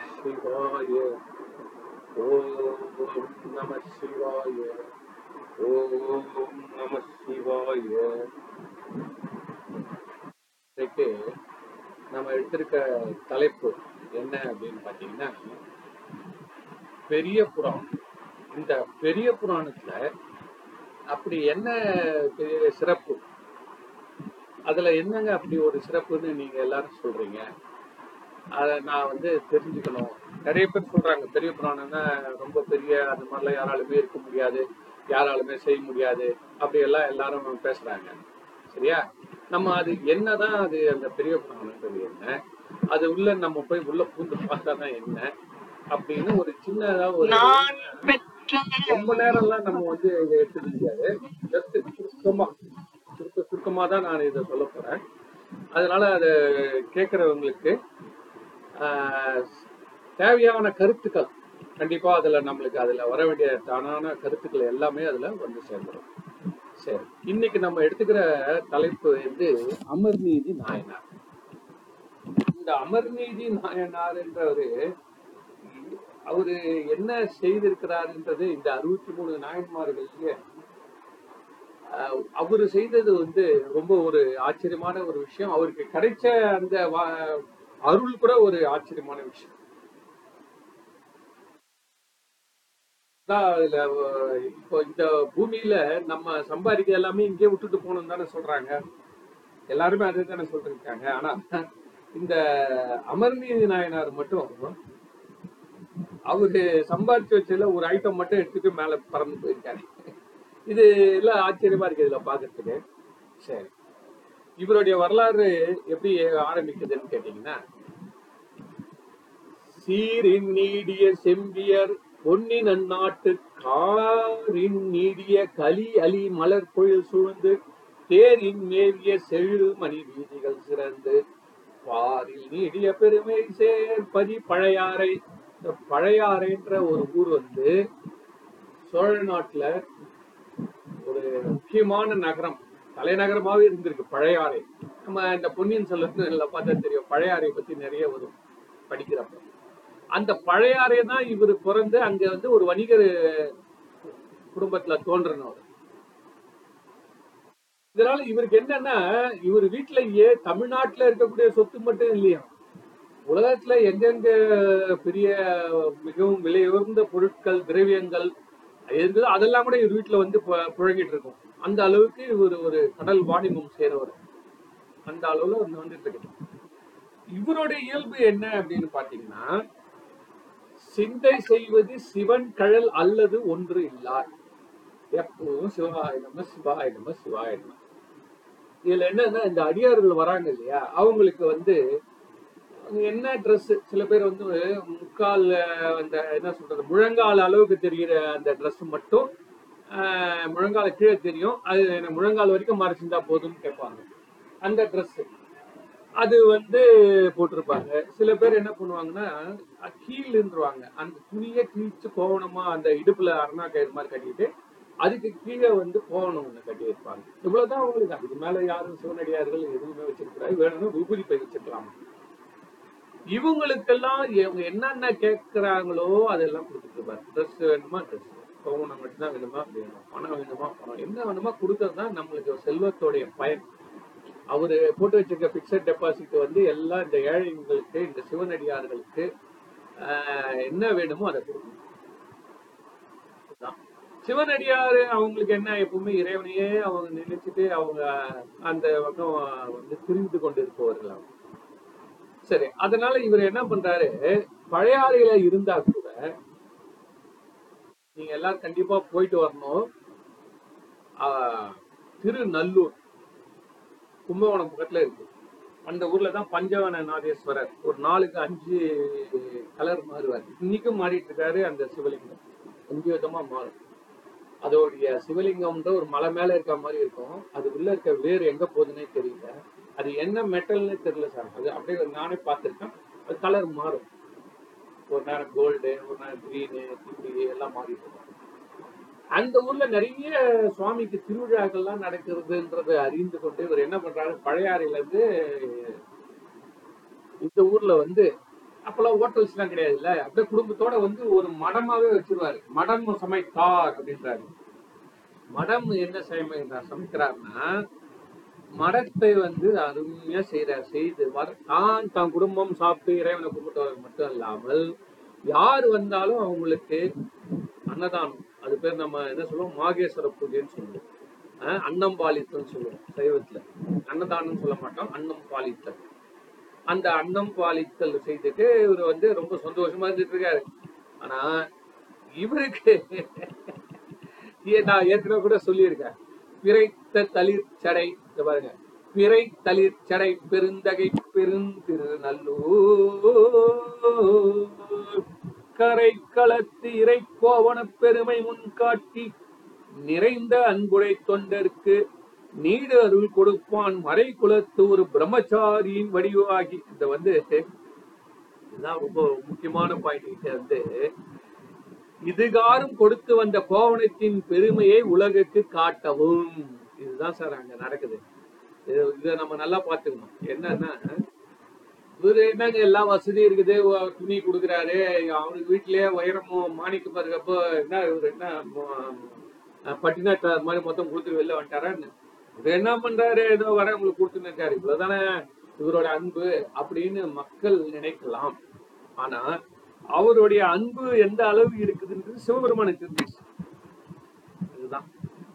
சிவாய ஓம் நம சிவாய ஓம் நம சிவாய இன்னைக்கு நம்ம எடுத்திருக்க தலைப்பு என்ன அப்படின்னு பாத்தீங்கன்னா பெரிய புராணம். இந்த பெரிய புராணத்துல அப்படி என்ன பெரிய சிறப்பு? அதுல என்னங்க அப்படி ஒரு சிறப்புன்னு நீங்க எல்லாரும் சொல்றீங்க? அதை நான் வந்து தெரிஞ்சுக்கணும். நிறைய பேர் சொல்றாங்க பெரிய புராணம்னா ரொம்ப பெரிய அந்த மாதிரிலாம் யாராலுமே இருக்க முடியாது யாராலுமே செய்ய முடியாது அப்படி எல்லாம் எல்லாரும் பேசுறாங்க. சரியா? நம்ம அது என்னதான் அது அந்த பெரிய புராணம்ன்றது என்ன அது உள்ள நம்ம போய் உள்ள பூந்து பார்த்தா தான் என்ன அப்படின்னு ஒரு சின்னதா ஒரு ரொம்ப நேரம்லாம் நம்ம வந்து இதை எடுத்துக்க முடியாது. ஜஸ்ட் சுருக்கமா சுருக்க சுருக்கமா தான் நான் இதை சொல்ல போறேன். அதனால அதை கேட்கறவங்களுக்கு தேவையான கருத்துக்கள் கண்டிப்பா அதுல நம்மளுக்கு அதுல வர வேண்டிய தானான கருத்துக்கள் எல்லாமே அதுல வந்து சேர்ந்துடும் சரி இன்னைக்கு நம்ம எடுத்துக்கிற தலைப்பு வந்து அமர்நீதி நாயனார். இந்த அமர்நீதி நாயனார் என்றவரு அவரு என்ன செய்திருக்கிறாருன்றது இந்த அறுபத்தி மூணு நாயன்மார்கள்லயே ஆஹ், அவரு செய்தது வந்து ரொம்ப ஒரு ஆச்சரியமான ஒரு விஷயம். அவருக்கு கிடைச்ச அந்த வா- அருள் கூட ஒரு ஆச்சரியமான விஷயம். அதுல இப்போ இந்த பூமியில நம்ம சம்பாதிக்க எல்லாமே இங்கே விட்டுட்டு போகணும் தானே சொல்றாங்க. எல்லாருமே அதே தானே சொல்லிருக்காங்க. ஆனா இந்த அமர்நீதி நாயனார் மட்டும் அவரு சம்பாதிச்சு வச்சதுல ஒரு ஐட்டம் மட்டும் எடுத்துட்டு மேல பறந்து போயிருக்காரு. இது எல்லாம் ஆச்சரியமா இருக்கு இதுல பாக்குறதுக்கு. சரி. இவருடைய வரலாறு எப்படி ஆரம்பிக்குதுன்னு கேட்டீங்கன்னா சீரின் நீடிய செம்பியர் பொன்னின் அந்நாட்டு காரின் நீடிய கலி அலி மலர் பொழில் சூழ்ந்து தேரின் மேவிய செழு மணி வீதிகள் சிறந்து பாரில் நீடிய பெருமை சேர்பதி பழையாறை இந்த பழையாறைன்ற ஒரு ஊர் வந்து சோழ நாட்டுல ஒரு முக்கியமான நகரம். தலைநகரமாவே இருந்திருக்கு பழையாறை நம்ம இந்த பொன்னியின் செல்வத்துல பார்த்தா தெரியும் பழையாறை பத்தி நிறைய வரும் படிக்கிறப்ப. அந்த பழையாறை தான் இவர் பிறந்து அங்க வந்து ஒரு வணிகர் குடும்பத்துல தோன்றினவர். இதனால இவருக்கு என்னன்னா இவர் வீட்டுலயே தமிழ்நாட்டுல இருக்கக்கூடிய சொத்து மட்டும் இல்லையா? உலகத்துல எங்கெங்க பெரிய மிகவும் விலை உயர்ந்த பொருட்கள் திரவியங்கள் இருந்தது. அதெல்லாம் கூட இவர் வீட்டுல வந்து பு- புழங்கிட்டு இருக்கும். அந்த அளவுக்கு இவர் ஒரு கடல் வாணிபம் செய்றவர் அந்த அளவுல வந்து வந்துட்டு இருக்கு இவருடைய இயல்பு என்ன அப்படின்னு பாத்தீங்கன்னா சிந்தை செய்வது சிவன் கழல் அல்லது ஒன்று இல்லார். எப்பவும் சிவாய நம சிவாய நம சிவாய நம. இதுல என்னன்னா இந்த அடியார்கள் வராங்க இல்லையா? அவங்களுக்கு வந்து என்ன ட்ரெஸ் சில பேர் வந்து முக்கால் அந்த என்ன சொல்றது முழங்கால் அளவுக்கு தெரிகிற அந்த ட்ரெஸ் மட்டும் முழங்கால கீழே தெரியும். அது முழங்கால் வரைக்கும் மறைச்சிருந்தா போதும்னு கேட்பாங்க. அந்த ட்ரெஸ் அது வந்து போட்டிருப்பாங்க. சில பேர் என்ன பண்ணுவாங்கன்னா அஹ், கீழ்ன்றுவாங்க அந்த துணியை கிழிச்சு கோவணமா அந்த இடுப்புல அரணா கயிறு மாதிரி கட்டிட்டு அதுக்கு கீழே வந்து கோவணம் ஒண்ணு கட்டி வைப்பாங்க. இவ்வளவுதான் அவங்களுக்கு. அதுக்கு மேல யாரும் சிவனடியார்கள் எதுவுமே வச்சிருக்கிறாரு வேணும்னா விபூதி பை இவங்களுக்கெல்லாம் இவங்க என்னென்ன கேட்கிறாங்களோ அதெல்லாம் கொடுத்துட்டு இருப்பாரு ட்ரெஸ் வேணுமா? ட்ரெஸ் பவுனம் மட்டும்தான் வேணுமா? வேணும். பணம் வேணுமா? பணம். என்ன வேணுமா கொடுக்கறது தான் நம்மளுக்கு செல்வத்தோடைய பயன். அவரு போட்டு வச்சிருக்க பிக்சட் டெபாசிட் வந்து எல்லாம் இந்த ஏழைங்களுக்கு இந்த சிவனடியார்களுக்கு ஆஹ், என்ன வேணுமோ அதை கொடுக்கணும். சிவனடியார் அவங்களுக்கு என்ன எப்பவுமே இறைவனையே அவங்க நினைச்சிட்டு அவங்க அந்த பக்கம் வந்து திரிந்து கொண்டு இருப்பவர்கள் அவங்க. சரி அதனால இவர் என்ன பண்றாரு பழையாறையில இருந்தா கூட நீங்க எல்லாரும் கண்டிப்பா போயிட்டு வரணும். திருநல்லூர் கும்பகோணம் பக்கத்துல இருக்கு. அந்த ஊர்ல தான் பஞ்சவன நாதேஸ்வரர். ஒரு நாளுக்கு அஞ்சு கலர் மாறுவார். இன்னைக்கும் மாறிட்டு இருக்காரு அந்த சிவலிங்கம். அஞ்சு விதமா மாறும். அதோடைய சிவலிங்கம்ன்ற ஒரு மலை மேல இருக்க மாதிரி இருக்கும். அது உள்ள இருக்க வேர் எங்க போகுதுன்னே தெரியல. அது என்ன மெட்டல்னு தெரியல சார். அது அப்படியே நானே பார்த்திருக்கேன். அது கலர் மாறும். ஒரு நேரம் கோல்டு ஒரு நேரம் கிரீனு இப்படி எல்லாம் மாறிட்டு அந்த ஊர்ல நிறைய சுவாமிக்கு திருவிழாக்கள்லாம் நடக்கிறதுன்றதை அறிந்து கொண்டு இவர் என்ன பண்றாரு? பழையாறையில இருந்து இந்த ஊர்ல வந்து அப்பெல்லாம் ஹோட்டல்ஸ் எல்லாம் கிடையாது இல்ல அப்படியே குடும்பத்தோட வந்து ஒரு மடமாவே வச்சிருவாரு. மடம் சமைத்தார் அப்படின்றாரு. மடம் என்ன சமை சமைக்கிறாருன்னா மடத்தை வந்து அருமையா செய்யறார் செய்து தான் தன் குடும்பம் சாப்பிட்டு இறைவனை கும்பிட்டவர் மட்டும் இல்லாமல் யார் வந்தாலும் அவங்களுக்கு அன்னதானம். அது பேர் நம்ம என்ன சொல்லுவோம்? மாகேஸ்வர பூஜைன்னு சொல்லுவோம். அஹ் அன்னம் பாலித்தல்னு சொல்லுவோம் சைவத்துல. அன்னதானம் சொல்ல மாட்டோம். அன்னம் பாலித்தல். அந்த அன்னம் பாலித்தல் செய்துட்டு இவர் வந்து ரொம்ப சந்தோஷமா இருந்துட்டு இருக்காரு. ஆனா இவருக்கு நான் ஏற்கனவே கூட சொல்லியிருக்கேன். பிறைத்த தளிர் சடை பாருங்க. பிறை தளிர் சடை பெருந்தகை பெருந்திரு நல்லூர் கரை களத்து இறை கோவண பெருமை முன்காட்டி நிறைந்த அன்புடை தொண்டருக்கு நீடு அருள் கொடுப்பான் மறை குலத்து ஒரு பிரம்மச்சாரியின் வடிவாகி. இந்த வந்து இதுதான் ரொம்ப முக்கியமான பாயிண்ட் வந்து இதுகாரும் கொடுத்து வந்த கோவணத்தின் பெருமையை உலகுக்கு காட்டவும். இதுதான் சார் அங்க நடக்குது. இதை நம்ம நல்லா பார்த்துக்கணும். என்னன்னா இவரு என்னங்க எல்லா வசதியும் இருக்குது துணி கொடுக்குறாரு அவனுக்கு வீட்டிலேயே உயரமும் மாணிக்கம் இருக்கப்போ என்ன இவர் என்ன ம- மாதிரி மொத்தம் கொடுத்து வெளில வந்துட்டாரான்னு. இவர் என்ன பண்றாரு? ஏதோ வர உங்களுக்கு கொடுத்துன்னு இருக்காரு. இவ்வளவுதானே இவரோட அன்பு அப்படின்னு மக்கள் நினைக்கலாம். ஆனா அவருடைய அன்பு எந்த அளவு இருக்குதுன்றது சிவபெருமானுக்கு தெரிஞ்சிச்சு அதுதான்.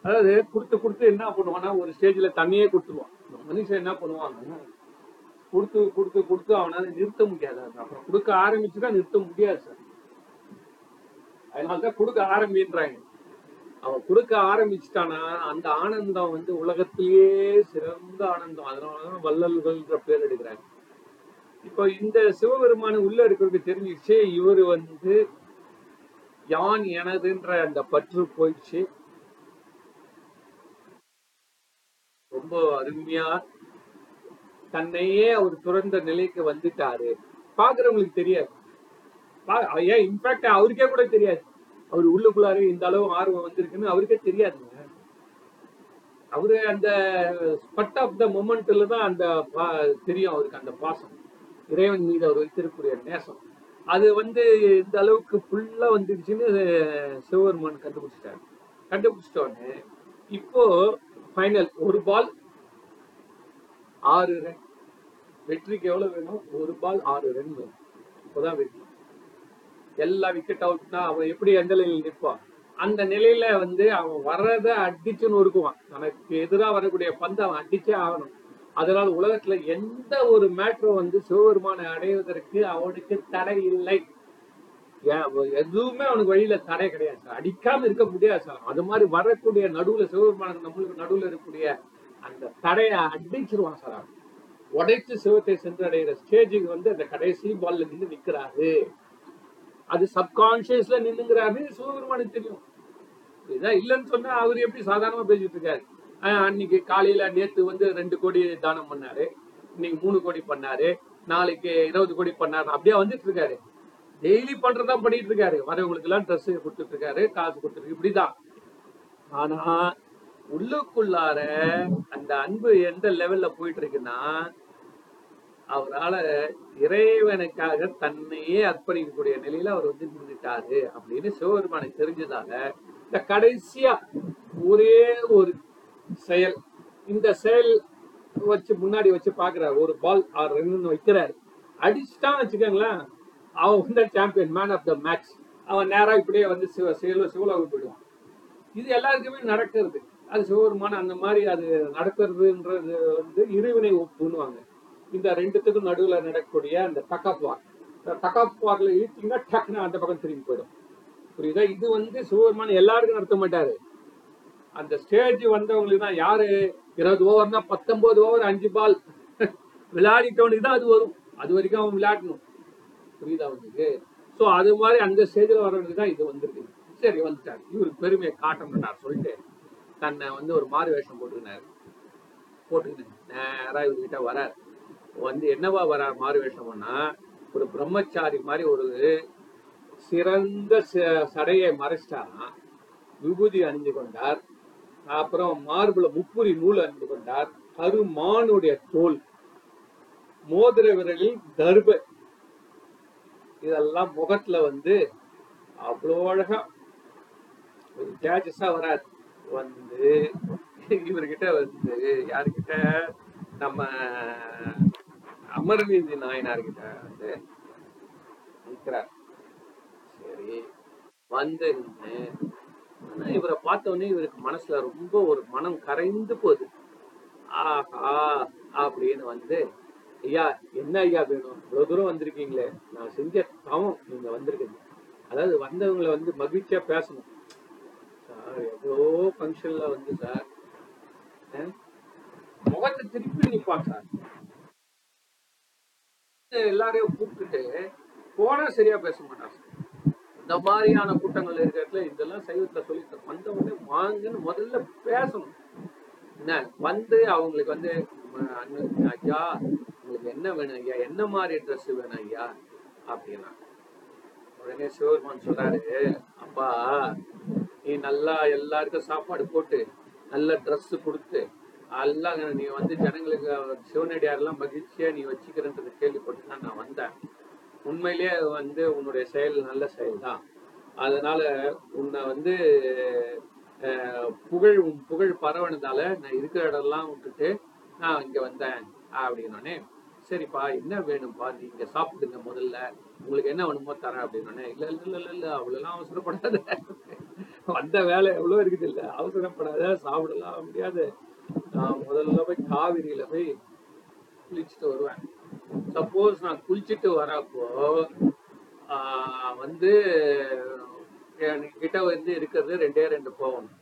அதாவது கொடுத்து கொடுத்து என்ன பண்ணுவான்னா ஒரு ஸ்டேஜ்ல தண்ணியே கொடுத்துருவான். மனுஷன் என்ன பண்ணுவாங்க கொடுத்து கொடுத்து கொடுத்து அவனால நிறுத்த முடியாது. அப்புறம் கொடுக்க ஆரம்பிச்சுட்டா நிறுத்த முடியாது சார். அதனாலதான் கொடுக்க ஆரம்பின்றாங்க. அவன் கொடுக்க ஆரம்பிச்சுட்டானா அந்த ஆனந்தம் வந்து உலகத்திலேயே சிறந்த ஆனந்தம். அதனாலதான் வள்ளல்கள்ன்ற பேர் எடுக்கிறாங்க. இப்போ இந்த சிவபெருமான உள்ள இருக்கிறதுக்கு தெரிஞ்சிச்சு இவர் வந்து யான் எனதுன்ற அந்த பற்று போயிடுச்சு. ரொம்ப அருமையா தன்னையே அவர் துறந்த நிலைக்கு வந்துட்டாரு. பாக்குறவங்களுக்கு தெரியாது. பா- ஏன் இன்ஃபேக்ட் அவருக்கே கூட தெரியாது. அவர் உள்ளுக்குள்ளாரு இந்த அளவு ஆர்வம் வந்திருக்குன்னு அவருக்கே தெரியாதுங்க அவரு அந்த ஸ்பட் ஆஃப் த மொமெண்ட்ல தான் அந்த பா- தெரியும் அவருக்கு அந்த பாசம். இறைவன் மீது அவர் வைத்திருக்கக்கூடிய நேசம். அது வந்து இந்த அளவுக்கு ஃபுல்லா வந்துடுச்சுன்னு சிவபெருமான் கண்டுபிடிச்சிட்டாரு. கண்டுபிடிச்சிட்டோன்னு இப்போ ஃபைனல் ஒரு பால் ஆறு ரன். வெற்றிக்கு எவ்வளவு வேணும்? ஒரு பால் ஆறு ரன் வேணும். இப்போதான் வெற்றி. எல்லா விக்கெட் அவுட்னா அவன் எப்படி எந்த நிலையில் நிற்பான்? அந்த நிலையில வந்து அவன் வர்றத அடிச்சு நொறுக்குவான் தனக்கு எதிராக வரக்கூடிய பந்து அவன் அடிச்சே ஆகணும். அதனால் உலகத்துல எந்த ஒரு மேட்ரும் வந்து சிவபெருமானை அடைவதற்கு அவனுக்கு தடை இல்லை. ஏன் எதுவுமே அவனுக்கு வழியில தடை கிடையாது சார். அடிக்காம இருக்க முடியாது சார். அது மாதிரி வரக்கூடிய நடுவுல சிவபெருமானுக்கு நம்மளுக்கு நடுவுல இருக்கக்கூடிய அந்த தடையை அடிச்சிருவான் சார் அவன். உடைச்சு சிவத்தை சென்றடைகிற ஸ்டேஜுக்கு வந்து அந்த கடைசி பால்ல நின்று நிக்கிறாரு. அது சப்கான்சியஸ்ல நின்னுங்கிறாரு சிவபெருமானுக்கு தெரியும். இதான் இல்லைன்னு சொன்னா அவர் எப்படி சாதாரணமா பேசிட்டு இருக்காரு? அன்னைக்கு காலையில நேத்து வந்து ரெண்டு கோடி தானம் பண்ணாரு. இன்னைக்கு மூணு கோடி பண்ணாரு. நாளைக்கு இருபது கோடி பண்ணாரு. அப்படியே வந்துட்டு இருக்காரு. டெய்லி பண்றதா பண்ணிட்டு இருக்காரு. வரவங்களுக்கு எல்லாம் ட்ரெஸ் கொடுத்துட்டு இருக்காரு காசு கொடுத்துருக்கு இப்படிதான். ஆனா உள்ளுக்குள்ளார அந்த அன்பு எந்த லெவல்ல போயிட்டு இருக்குன்னா அவரால இறைவனுக்காக தன்னையே அர்ப்பணிக்கக்கூடிய நிலையில அவர் வந்து நின்றுட்டாரு அப்படின்னு சிவபெருமானுக்கு தெரிஞ்சதால இந்த கடைசியா ஒரே ஒரு செயல். இந்த செயல் வச்சு முன்னாடி வச்சு பாக்குறாரு. ஒரு பால் ஆறு ரன் வைக்கிறாரு. அடிச்சுட்டான்னு வச்சுக்கோங்களேன் அவன் வந்து champion man of the match அவன் நேராக இப்படியே வந்து சிவ சிவ சிவலோகம் போயிடுவான். இது எல்லாருக்குமே நடக்கிறது. அது சிவபெருமான அந்த மாதிரி அது நடக்கிறதுன்றது வந்து இறைவனை ஒப்புன்னுவாங்க. இந்த ரெண்டுத்துக்கும் நடுவில் நடக்கக்கூடிய அந்த தக்காப்பார் இந்த தக்காப்பார்ல இழுத்தீங்கன்னா டக்குன்னு அந்த பக்கம் திரும்பி போயிடும். புரியுதா? இது வந்து சிவபெருமான எல்லாருக்கும் நடத்த மாட்டாரு. அந்த ஸ்டேஜ் வந்தவங்களுக்கு தான் யாரு? இருபது ஓவர்னா பத்தொன்பது ஓவர் அஞ்சு பால் விளையாடிட்டவனுக்கு தான் அது வரும். அது வரைக்கும் அவன் விளையாடணும். புரியுதா அவனுக்கு சோ அது மாதிரி அந்த ஸ்டேஜில் வரவனுக்கு தான் இது வந்திருக்கு. சரி வந்துட்டார். இவருக்கு பெருமையை காட்டணும்னார் சொல்லிட்டு தன்னை வந்து ஒரு மாறு வேஷம் போட்டுக்கினார். போட்டுக்கிட்டு நேராக இவர்கிட்ட வரார். வந்து என்னவா வரார் மாறு வேஷம்னா ஒரு பிரம்மச்சாரி மாதிரி ஒரு சிறந்த ச- சடையை மறைச்சிட்டாராம். விபூதி அணிந்து கொண்டார். அப்புறம் மார்புல முப்புரி நூல் அணிந்து கொண்டார். கருமானுடைய தோல் மோதிர விரலில் தர்ப. இதெல்லாம் முகத்துல வந்து அவ்வளோ அழகா ஒரு தேஜஸா வராது. வந்து இவர்கிட்ட வந்து யாருக்கிட்ட நம்ம அமர்நீதி நாயனார்கிட்ட வந்து நிற்கிறார் சரி வந்து நின்னு, இவரை பார்த்த உடனே இவருக்கு மனசுல ரொம்ப ஒரு மனம் கரைந்து போகுது. ஆஹா அப்படின்னு வந்து ஐயா என்ன ஐயா வேணும்? இவ்வளவு தூரம் வந்திருக்கீங்களே. நான் செஞ்ச தவம் நீங்க வந்திருக்கீங்க. அதாவது வந்தவங்களை வந்து மகிழ்ச்சியா பேசணும். சார் எவ்வளோ ஃபங்க்ஷன்ல வந்து சார் முகத்தை திருப்பி நிப்பான் சார். எல்லாரையும் கூப்பிட்டுட்டு போனா சரியா பேச மாட்டான் இந்த மாதிரியான கூட்டங்கள் இருக்கிறதுல இதெல்லாம் சைவத்தை சொல்லி வந்த உடனே வாங்கன்னு முதல்ல பேசணும். என்ன? வந்து அவங்களுக்கு வந்து ஐயா உங்களுக்கு என்ன வேணும் ஐயா? என்ன மாதிரி ட்ரெஸ் வேணும் ஐயா? அப்படின்னா உடனே சிவபெருமான் சொல்றாரு அப்பா நீ நல்லா எல்லாருக்கும் சாப்பாடு போட்டு நல்ல ட்ரெஸ் கொடுத்து எல்லாம் நீ வந்து ஜனங்களுக்கு சிவனடியாரெல்லாம் மகிழ்ச்சியா நீ வச்சுக்கிறன்றது கேள்விப்பட்டு தான் நான் வந்தேன். உண்மையிலேயே வந்து உன்னுடைய செயல் நல்ல செயல் தான் அதனால உன்னை வந்து புகழ் உன் புகழ் பரவனதால நான் இருக்கிற இடம்லாம் விட்டுட்டு நான் இங்க வந்தேன் அப்படின்னோடனே சரிப்பா என்ன வேணும்ப்பா நீங்க சாப்பிடுங்க முதல்ல உங்களுக்கு என்ன வேணுமோ தரேன் அப்படின்னோடனே இல்ல இல்ல இல்ல இல்ல அவ்வளவுலாம் அவசரப்படாத. வந்த வேலை எவ்வளவு இருக்குது இல்ல அவசரப்படாத சாப்பிடலாம் முடியாது. நான் முதல்ல போய் காவிரியில போய் குளிச்சுட்டு வருவேன். சப்போஸ் நான் குளிச்சுட்டு வரப்போ ஆஹ் வந்து என்கிட்ட வந்து இருக்கிறது ரெண்டே ரெண்டு போகணும்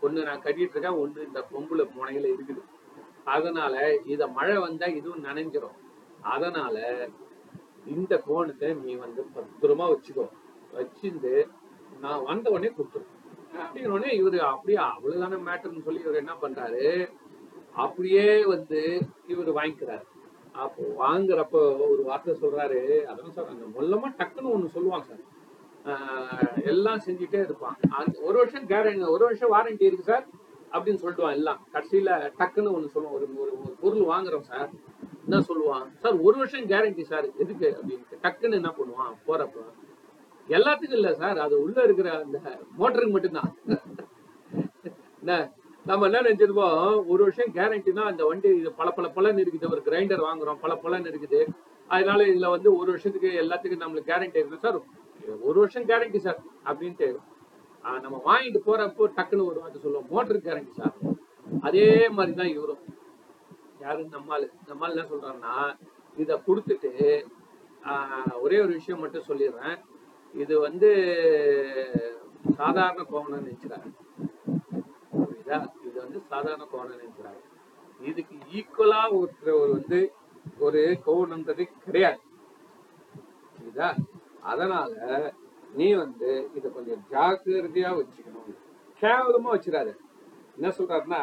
ஒன்று நான் கட்டிட்டு இருக்கேன் ஒண்ணு இந்த கொம்புல முனையில இருக்குது. அதனால இத மழை வந்தா இதுவும் நனைஞ்சிரும். அதனால இந்த கோணத்தை நீ வந்து பத்திரமா வச்சுக்கோ. வச்சிருந்து நான் வந்த உடனே கொடுத்துரு அப்படின்னு உடனே இவரு அப்படியே அவ்வளவுதானே மேட்டர்னு சொல்லி இவர் என்ன பண்றாரு? அப்படியே வந்து இவர் வாங்கிக்கிறாரு. அப்போ வாங்குறப்போ ஒரு வார்த்தை சொல்றாரு. அதான் சார் அந்த மொல்லமா டக்குன்னு ஒண்ணு சொல்லுவாங்க சார். ஆஹ் எல்லாம் செஞ்சுட்டே இருப்பான். ஒரு வருஷம் கேரண்டி ஒரு வருஷம் வாரண்டி இருக்கு சார் அப்படின்னு சொல்லிடுவான் எல்லாம். கடைசியில டக்குன்னு ஒண்ணு சொல்லுவான். ஒரு ஒரு ஒரு பொருள் வாங்குறோம் சார். என்ன சொல்லுவான்? சார் ஒரு வருஷம் கேரண்டி சார். எதுக்கு அப்படின்ட்டு டக்குன்னு என்ன பண்ணுவான்? போறப்ப எல்லாத்துக்கும் இல்ல சார். அது உள்ள இருக்கிற அந்த மோட்டருக்கு மட்டும்தான். என்ன? நம்ம என்ன நினைச்சிருப்போம்? ஒரு வருஷம் கேரண்டினா அந்த வண்டி இது பல பல பலன் இருக்குது. ஒரு கிரைண்டர் வாங்குறோம் பல பலன் இருக்குது. அதனால இதுல வந்து ஒரு வருஷத்துக்கு எல்லாத்துக்கும் நம்மளுக்கு கேரண்டி இருக்கு சார் ஒரு வருஷம் கேரண்டி சார் அப்படின்ட்டு நம்ம வாங்கிட்டு போறப்போ டக்குன்னு ஒரு வார்த்தை சொல்லுவோம். Motor guarantee sir. அதே மாதிரி தான் இவரும் யாரு நம்மால் நம்மால் என்ன சொல்றாருன்னா இத கொடுத்துட்டு ஆஹ் ஒரே ஒரு விஷயம் மட்டும் சொல்லிடுறேன். இது வந்து சாதாரண கோவணம் நினைச்சுறாரு புரியுதா இது வந்து சாதாரண கோவணம் இதுக்கு ஈக்குவலா ஒரு வந்து ஒரு கோவணம்ன்றது கிடையாது. இதா அதனால நீ வந்து இத கொஞ்சம் ஜாக்கிரதையா வச்சுக்கணும். கேவலமா வச்சிடாத. என்ன சொல்றாருன்னா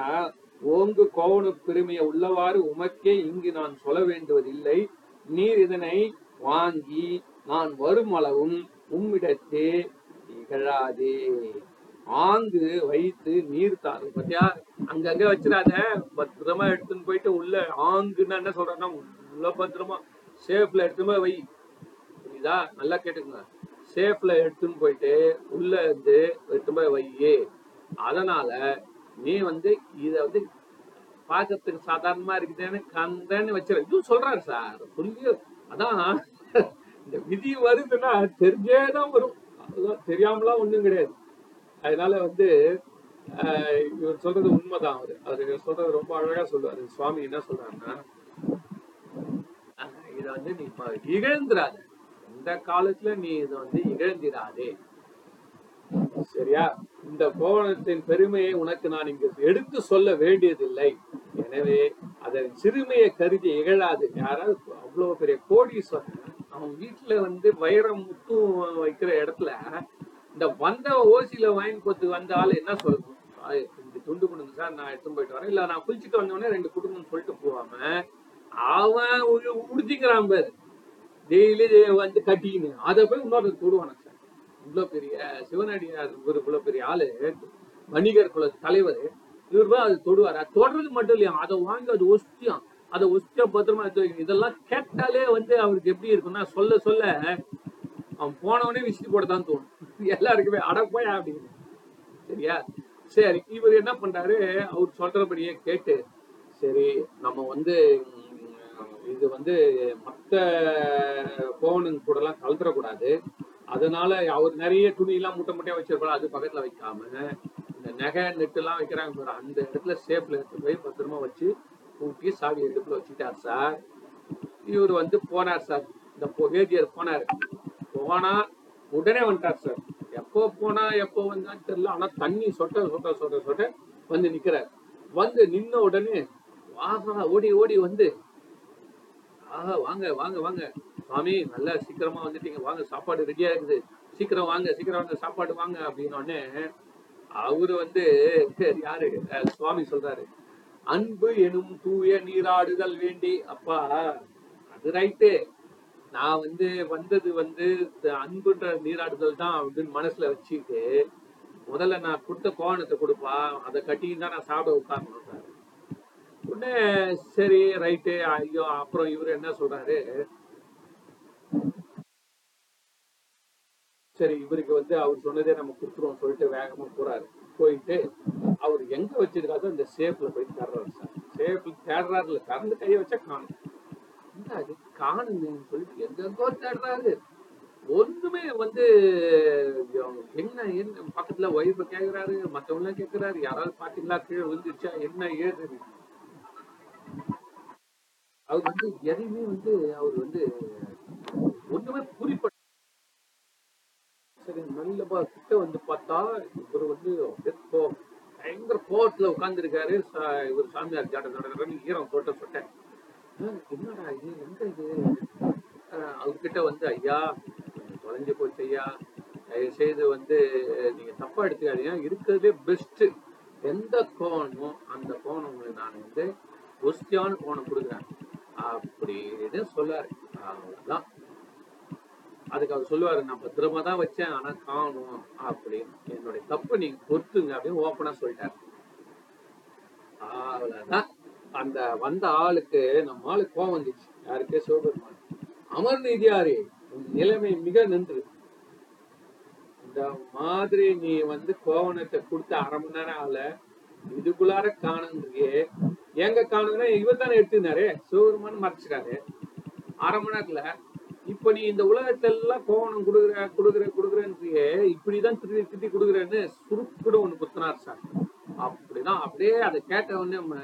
ஓங்கு கோவண பெருமையை உள்ளவாறு உமக்கே இங்கு நான் சொல்ல வேண்டுவதில்லை. நீர் இதனை வாங்கி நான் வரும் அளவும் உம்மிடத்தே இகழாதே ஆங்கு வயிற்று நீர் தாரு பத்தியா? அங்கங்க வச்சிடாத. பத்திரமா எடுத்துன்னு போயிட்டு உள்ள ஆங்குன்னு என்ன சொல்றேன்னா உள்ள பத்திரமா சேஃப்ல எடுத்துமே போய் வை. புரியுதா? நல்லா கேட்டுக்கோங்க. சேஃப்ல எடுத்துன்னு போயிட்டு உள்ள இருந்து எடுத்துமே வையே. அதனால நீ வந்து இத வந்து பார்க்கறதுக்கு சாதாரணமா இருக்குதுன்னு கந்தன்னு வச்சிரு. இதுவும் சொல்றாரு சார். புரிஞ்சு அதான் இந்த விதி வருதுன்னா தெரிஞ்சேதான் வரும். அதுதான் தெரியாமலாம் ஒண்ணும் கிடையாது. அதனால வந்து ஆஹ் இவர் சொல்றது உண்மைதான் அவரு. அவரு சொல்றது ரொம்ப அழகா சொல்லுவாரு. சுவாமி என்ன சொல்றாருன்னா இத வந்து நீ இப்ப இகழ்ந்துராத. இந்த காலத்துல நீ இத வந்து இகழ்ந்திராதே. சரியா? இந்த கோவணத்தின் பெருமையை உனக்கு நான் இங்கு எடுத்து சொல்ல வேண்டியதில்லை. எனவே அதன் சிறுமையை கருதி இகழாது. யாராவது அவ்வளவு பெரிய கோடீஸ்வரன் அவன் வீட்டுல வந்து வைரம் முத்து வைக்கிற இடத்துல இந்த வந்த ஓசியில வாங்கி கொத்து வந்த ஆள் என்ன சொல்லணும் துண்டு கொடுங்க சார் நான் எடுத்து போயிட்டு வரேன். இல்ல நான் குளிச்சுட்டு வந்தோடனே ரெண்டு குடும்பம் சொல்லிட்டு போவாம அவன் உடுத்திக்கிறான் பேர். டெய்லி வந்து கட்டிக்கின்னு. அதை போய் இன்னொரு தொடுவானு சார். இவ்வளவு பெரிய சிவனடியார் இவர் இவ்வளவு பெரிய ஆளு. வணிகர் குல தலைவர். இவர் போய் அது தொடுவார். அது தொடுறது மட்டும் இல்லையா? அதை வாங்கி அது ஒஸ்தியம். அதை ஒஸ்தியா பத்திரமா எடுத்து வைக்கணும். இதெல்லாம் கேட்டாலே வந்து அவருக்கு எப்படி இருக்கும்னா சொல்ல சொல்ல அவன் போனவனே விசிட் போட தான் தோணும். எல்லாருக்குமே அடப்போய் அப்படின்னு. சரியா? சரி இவர் என்ன பண்றாரு? அவர் சொல்றபடியே கேட்டு சரி நம்ம வந்து இது வந்து மத்த போனுங்க கூட எல்லாம் கலந்துடக்கூடாது அதனால அவர் நிறைய துணி எல்லாம் மூட்டை மூட்டையா வச்சிருப்பாரு அது பக்கத்துல வைக்காம. இந்த நகை நெட்டு எல்லாம் வைக்கிறாங்க சார் அந்த இடத்துல சேஃப்ல எடுத்து போய் பத்திரமா வச்சு பூட்டி சாவி எடுப்புல வச்சுட்டார் சார். இவர் வந்து போனார் சார். இந்த வேதியர் போனார். போனா உடனே வந்துட்டார் சார். எப்போ போனா எப்போ வந்தான்னு தெரியல. ஆனா தண்ணி சொட்ட சொட்ட சொட்ட சொட்ட வந்து நிக்கிறார். வந்து நின்ன உடனே வாங்க ஓடி ஓடி வந்து. ஆஹா வாங்க வாங்க வாங்க. சுவாமி நல்லா சீக்கிரமா வந்துட்டீங்க. வாங்க சாப்பாடு ரெடியா இருக்குது. சீக்கிரம் வாங்க சீக்கிரம் வாங்க சாப்பாடு வாங்க. அப்படின்னோடனே அவரு வந்து யாரு? சுவாமி சொல்றாரு. அன்பு எனும் தூய நீராடுதல் வேண்டி. அப்பா அது ரைட்டு நான் வந்து வந்தது வந்து அன்புன்ற நீராடுதல் தான் அப்படின்னு மனசுல வச்சுட்டு முதல்ல நான் கொடுத்த கோவணத்தை கொடுப்பா அதை கட்டின்னு தான் நான் சாப்பிட உட்காரணும் உடனே சரி ரைட்டு ஐயோ அப்புறம் இவரு என்ன சொல்றாரு? சரி இவருக்கு வந்து அவர் சொன்னதே நம்ம கொடுத்துருவோம் சொல்லிட்டு வேகமா போறாரு. போயிட்டு அவர் எங்க வச்சிருக்காதோ அந்த சேஃப்ல போய் தேடுறாரு சார். சேஃப்ல தேடுறாருல திறந்து கையை வச்சா காணும். என்ன அது? காணுங்கன்னு சொல்லிட்டு எங்கெங்கோ தேடுறாரு. ஒண்ணுமே வந்து என்ன என்ன பக்கத்துல ஒய்ஃப கேக்குறாரு மத்தவங்க எல்லாம் கேக்குறாரு யாராவது பாத்தீங்களா கீழே விழுந்துருச்சா என்ன ஏது அவர் வந்து எதையுமே வந்து அவர் வந்து ஒண்ணுமே குறிப்பிட சரி நல்லபா கிட்ட வந்து பார்த்தா இவர் வந்து பயங்கர கோவத்துல உட்கார்ந்துருக்காரு. இவர் சாமியார் ஜாட ஜாட ஈரம் போட்ட சொட்டேன் என்னடா இது? எங்க இது? அவர்கிட்ட வந்து ஐயா தொலைஞ்சு போச்சு ஐயா. தயவு செய்து வந்து நீங்க தப்பா எடுத்துக்காதீங்க. இருக்கிறதுலே பெஸ்ட் எந்த கோணமோ அந்த கோணம் உங்களுக்கு நான் வந்து ஒஸ்தியான கோணம் கொடுக்குறேன். அப்படின்னு சொல்லாரு. அவ்வளவுதான். அதுக்கு அவர் சொல்லுவாரு நான் பத்திரமா தான் வச்சேன் ஆனா காணும். அப்படின்னு. என்னுடைய தப்பு நீங்க பொறுத்துங்க அப்படின்னு ஓப்பனா சொல்லிட்டாரு. அவ்வளவுதான். அந்த வந்த ஆளுக்கு நம்ம ஆளுக்கு கோவம் வந்துச்சு. யாருக்கே சிவபெருமான். அமர் நிதியாரே நிலைமை மிக நின்று. இந்த மாதிரி நீ வந்து கோவணத்தை கொடுத்த அரை மணி நேரம் ஆல இதுக்குள்ளார காணுங்கிறியே. எங்க காணுங்கன்னா இவர் தானே எடுத்துனாரு சிவபெருமான் மறைச்சிட்டாரு. அரை மணி நேரத்துல இப்ப நீ இந்த உலகத்துல எல்லாம் கோவணம் கொடுக்குற கொடுக்குற கொடுக்குறன்றியே இப்படிதான் திருப்பி திருப்பி கொடுக்குறேன்னு சுருக்குட ஒண்ணு குத்துனார் சார். அப்படிதான் அப்படியே அதை கேட்ட உடனே நம்ம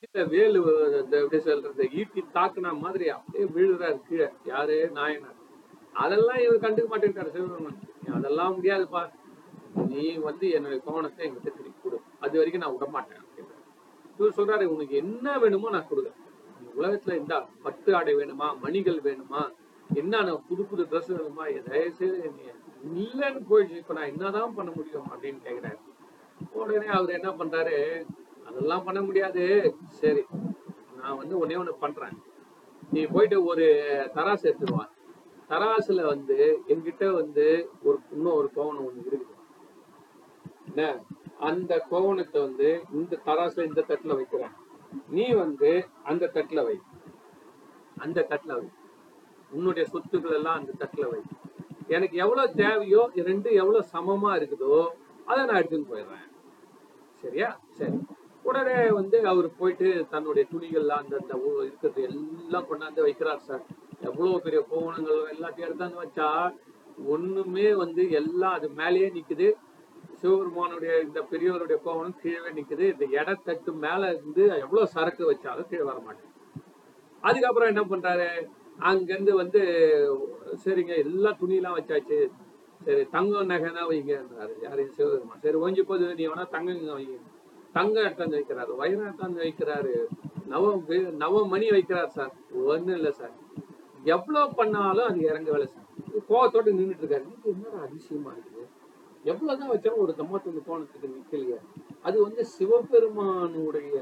கீழே வேலு இந்த எப்படி சொல்றது ஈட்டி தாக்குன மாதிரி அப்படியே விழுறாரு கீழே யாரு? நாயனார். அதெல்லாம் இவர் கண்டுக்க மாட்டேங்கிறாரு சிவபெருமான். அதெல்லாம் முடியாதுப்பா. நீ வந்து என்னுடைய கோவணத்தை எங்கிட்ட திருப்பி கொடு. அது வரைக்கும் நான் விட மாட்டேன் இவர் சொல்றாரு உனக்கு என்ன வேணுமோ நான் கொடுக்குறேன். உலகத்துல இருந்தா பட்டு ஆடை வேணுமா? மணிகள் வேணுமா? என்ன புது புது ட்ரெஸ் வேணுமா? தயவுசெய்து நீ இல்லைன்னு போயிடுச்சு இப்ப நான் என்னதான் பண்ண முடியும்? அப்படின்னு கேக்குறாரு. உடனே அவர் என்ன பண்றாரு? அதெல்லாம் பண்ண முடியாது. சரி நான் வந்து ஒன்னே ஒண்ணு பண்றேன். நீ போயிட்டு ஒரு தராசு எடுத்துருவா தராசுல வந்து என்கிட்ட வந்து ஒரு இன்னும் ஒரு கோவணம் ஒண்ணு இருக்குது. என்ன? அந்த கோவணத்தை வந்து இந்த தராசுல இந்த தட்டுல வைக்கிறேன். நீ வந்து அந்த தட்டுல வை. அந்த தட்டுல வை. உன்னுடைய சொத்துக்கள் எல்லாம் அந்த தட்டுல வை. எனக்கு எவ்வளவு தேவையோ ரெண்டு ரெண்டும் எவ்வளவு சமமா இருக்குதோ அதை நான் எடுத்துன்னு போயிடுறேன். சரியா? சரி. உடனே வந்து அவர் போயிட்டு தன்னுடைய துணிகள்லாம் அந்த அந்த இருக்கிறது எல்லாம் கொண்டாந்து வைக்கிறார் சார். எவ்வளவு பெரிய கோவணங்கள் எல்லாத்தையும் எடுத்தாந்து வச்சா ஒண்ணுமே வந்து எல்லாம் அது மேலேயே நிக்குது. சிவபெருமானுடைய இந்த பெரியவருடைய கோவணம் கீழே நிக்குது. இந்த இடத்தட்டு மேல இருந்து எவ்வளவு சரக்கு வச்சாலும் கீழே வர மாட்டேங்குது. அதுக்கப்புறம் என்ன பண்றாரு? அங்கிருந்து வந்து சரிங்க எல்லா துணியெல்லாம் வச்சாச்சு. சரி தங்கம் நகை தான் வைங்கன்றாரு. யாரையும் சிவபெருமான். சரி ஒஞ்சி போது நீ வேணா தங்கங்க வைங்க. தங்க எடுத்தாந்து வைக்கிறாரு வைர எடுத்தாந்து வைக்கிறாரு நவ நவ மணி வைக்கிறார் சார். ஒன்றும் இல்லை சார். எவ்வளோ பண்ணாலும் அது இறங்க வேலை சார். கோவத்தோட நின்றுட்டு இருக்காரு. இது அதிசயமா இருக்குது? எவ்வளோதான் வச்சாலும் ஒரு தம்மத்தொண்டு கோணத்துக்கு நிற்கலையே அது வந்து சிவபெருமானுடைய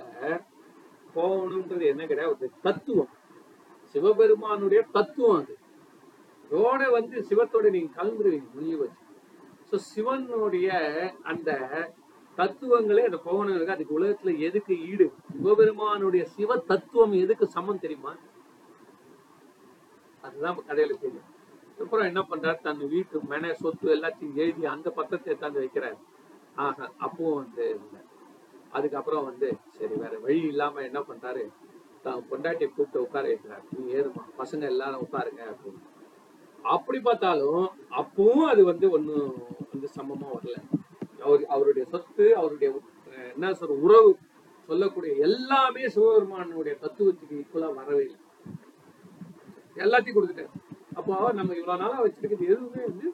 கோணம்ன்றது என்ன கிடையாது ஒரு தத்துவம். சிவபெருமானுடைய தத்துவம் அது. இதோட வந்து சிவத்தோட நீங்க கலந்துருவீங்க முடிய வச்சு. ஸோ சிவனுடைய அந்த தத்துவங்களே அந்த கோவணம் இருக்கு. அதுக்கு உலகத்துல எதுக்கு ஈடு? சிவபெருமானுடைய சிவ தத்துவம் எதுக்கு சமம் தெரியுமா? அதுதான் கதையில தெரியும். அப்புறம் என்ன பண்றாரு? தன் வீட்டு மேன சொத்து எல்லாத்தையும் எழுதி அந்த பக்கத்தை எடுத்தாந்து வைக்கிறாரு. ஆஹா அப்பவும் வந்து அதுக்கப்புறம் வந்து சரி வேற வழி இல்லாம என்ன பண்றாரு? தான் பொண்டாட்டியை கூப்பிட்டு உட்கார வைக்கிறாரு. நீ ஏறுமா பசங்க எல்லாரும் உட்காருங்க அப்படின்னு. அப்படி பார்த்தாலும் அப்பவும் அது வந்து ஒண்ணும் வந்து சமமா வரல. அவர் அவருடைய சொத்து அவருடைய என்ன சொல்ற உறவு சொல்லக்கூடிய எல்லாமே சிவபெருமானுடைய தத்துவத்துக்கு ஈக்குவலா வரவே இல்லை. எல்லாத்தையும் கொடுத்துட்டாரு. அப்போ நம்ம இவ்வளவு நாளா வச்சிருக்கிறது எதுவுமே வந்து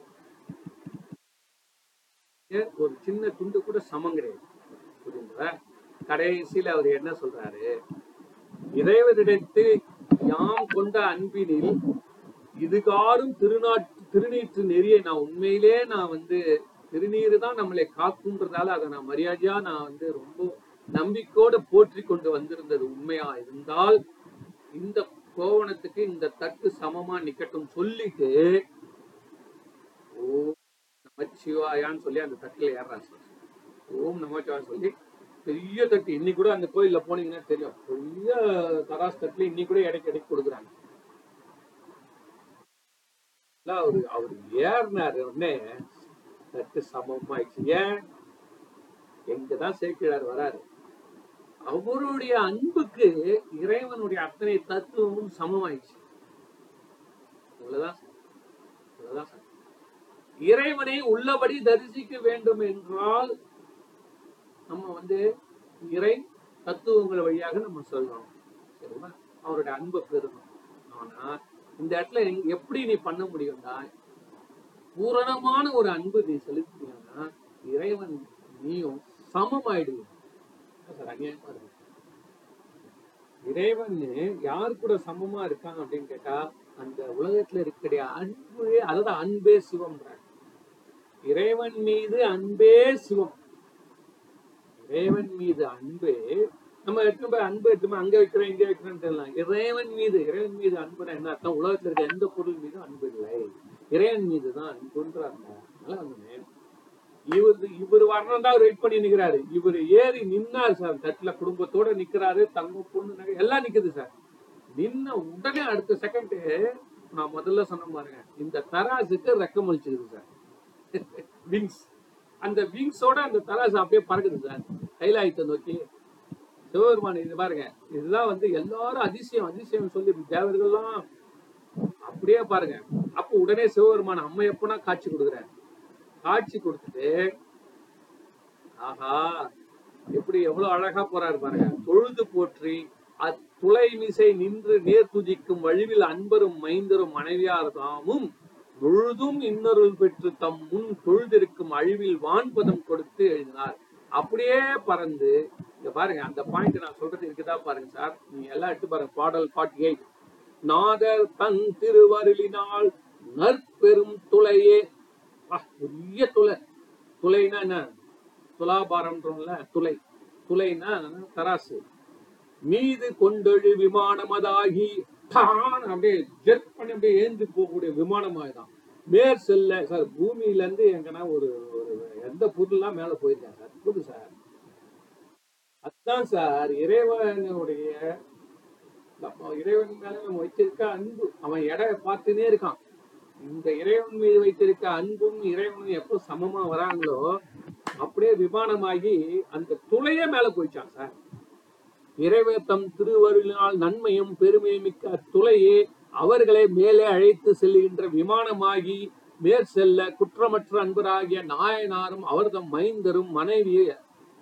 ஏன் ஒரு சின்ன துண்டு கூட சமம் கிடையாது. புரியுங்களா கடைசியில அவர் என்ன சொல்றாரு? இறைவனிடத்து யாம் கொண்ட அன்பினில் இதுகாரும் திருநாட்டு திருநீற்று நெறியை நான் உண்மையிலே நான் வந்து திருநீர் தான் நம்மளை காக்குன்றதால அதை நான் மரியாதையா நான் வந்து ரொம்ப நம்பிக்கையோட போற்றி கொண்டு வந்திருந்தது உண்மையா இருந்தால் இந்த கோவணத்துக்கு இந்த தட்டு சமமா நிக்கட்டும் சொல்லிட்டு ஓம் நமச்சிவாயான்னு சொல்லி அந்த தட்டுல ஏறாரு ஓம் நமச்சிவாயா சொல்லி பெரிய தட்டு. இன்னைக்கு கூட அந்த கோயில்ல போனீங்கன்னா தெரியும். பெரிய தராஸ் தட்டுல இன்னைக்கு கூட இடைக்கு இடைக்கு கொடுக்குறாங்க. அவரு அவரு ஏறினாரு உடனே தட்டு சமமாயிடுச்சு ஏன்? எங்கதான் சேர்க்கிறார் வராரு. அவருடைய அன்புக்கு இறைவனுடைய அத்தனை தத்துவமும் சமமாயிடுச்சு இவ்வளவுதான் இறைவனை உள்ளபடி தரிசிக்க வேண்டும் என்றால் நம்ம வந்து இறை தத்துவங்கள் வழியாக நம்ம சொல்லணும். சரிங்களா? அவருடைய அன்பை பெறணும். ஆனா இந்த இடத்துல எப்படி நீ பண்ண முடியும்னா பூரணமான ஒரு அன்பு நீ செலுத்தினா இறைவன் நீயும் சமம் சார் அநியாயமா இறைவன் யார் கூட சமமா இருக்கான் அப்படின்னு கேட்டா அந்த உலகத்துல இருக்கிற அன்பு அதாவது அன்பே சிவம் இறைவன் மீது அன்பே சிவம். இறைவன் மீது அன்பு நம்ம எடுத்து போய் அன்பு எடுத்து அங்க வைக்கிறோம் இங்க வைக்கிறோம் தெரியலாம். இறைவன் மீது இறைவன் மீது அன்புனா என்ன அர்த்தம்? உலகத்துல இருக்க எந்த பொருள் மீதும் அன்பு இல்லை. இறைவன் மீது தான் அன்புன்றாங்க இவர் இவர் வரணும் தான் வெயிட் பண்ணி நிக்கிறாரு. இவர் ஏறி நின்னார் சார் தட்டுல குடும்பத்தோட நிக்கிறாரு தங்க பொண்ணு நகை எல்லாம் நிக்குது சார் நின்ன உடனே அடுத்த செகண்ட் நான் முதல்ல சொன்ன பாருங்க இந்த தராசுக்கு ரெக்கம் வச்சிருக்கு சார் விங்ஸ் அந்த விங்ஸோட அந்த தராசு அப்படியே பறக்குது சார் கைலாயத்தை நோக்கி. சிவபெருமான் இது பாருங்க இதுதான் வந்து எல்லாரும் அதிசயம் அதிசயம் சொல்லி தேவர்கள்லாம் அப்படியே பாருங்க. அப்ப உடனே சிவபெருமான் அம்மையப்பனா காட்சி கொடுக்குறாரு காட்சி கொடுத்துட்டு ஆஹா எப்படி எவ்வளவு அழகா போறாரு பாருங்க. தொழுது போற்றி அத்துளை மிசை நின்று நேர் துதிக்கும் வழிவில் அன்பரும் மைந்தரும் மனைவியார் தாமும் முழுதும் இன்னொருள் பெற்று தம் முன் தொழுதிருக்கும் அழிவில் வான்பதம் கொடுத்து எழுதினார். அப்படியே பறந்து இங்க பாருங்க அந்த பாயிண்ட் நான் சொல்றது இருக்குதா பாருங்க சார். நீங்க எல்லாம் எடுத்து பாருங்க பாடல் பாட்டு எயிட் நாதர் தன் திருவருளினால் நற்பெரும் துளையே. பெரிய துளை. துளைனா என்ன? துலாபாரம்ன்றோம்ல துளை. துளைனா தராசு. மீது கொண்டெழு விமானமதாகி டான் அப்படியே ஜெட் பண்ணி அப்படியே ஏந்து போகக்கூடிய விமானமாகதான் மேற் செல்ல சார் பூமியில இருந்து எங்கன்னா ஒரு ஒரு எந்த பொருள்லாம் மேல போயிருக்காங்க. சார் புது சார்? அதுதான் சார் இறைவனுடைய நம்ம இறைவன் மேல நம்ம வைத்திருக்க அன்பு. அவன் எடை பார்த்துனே இருக்கான். இந்த இறைவன் மீது வைத்திருக்க அன்பும் இறைவனும் எப்போ சமமா வராங்களோ அப்படியே விமானமாகி அந்த துளையே மேல போயிச்சான் சார். இறைவன் தம் திருவருளினால் நன்மையும் பெருமையும் மிக்க அத்துளையே அவர்களை மேலே அழைத்து செல்லுகின்ற விமானமாகி மேற் செல்ல குற்றமற்ற அன்பராகிய நாயனாரும் அவர்தம் மைந்தரும் மனைவி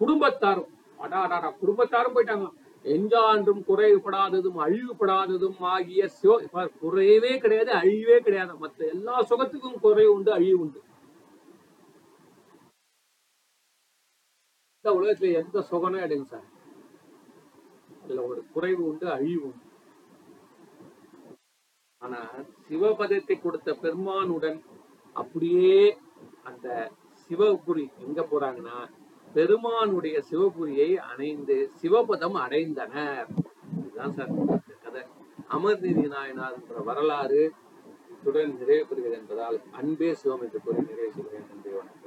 குடும்பத்தாரும். அடாடாடா குடும்பத்தாரும் போயிட்டாங்க. எஞ்சான்றும் குறைவுபடாததும் அழிவுபடாததும் ஆகிய சிவ குறையவே கிடையாது அழிவே கிடையாது. மற்ற எல்லா சுகத்துக்கும் குறைவு உண்டு அழிவு உண்டு. இந்த உலகத்துல எந்த சுகனும் எடுங்க சார். அதுல ஒரு குறைவு உண்டு அழிவு உண்டு. ஆனா சிவபதத்தை கொடுத்த பெருமானுடன் அப்படியே அந்த சிவபுரி எங்க போறாங்கன்னா பெருமானுடைய சிவபுரியை அணைந்து சிவபதம் அடைந்தனர் இதுதான் சார் கதை. அமர்நிதி நாயனார் என்ற வரலாறு இத்துடன் நிறைவு பெறுகிறது என்பதால் அன்பே சிவம் என்று கூறி நிறைவு செய்கிறேன். நன்றி வணக்கம்.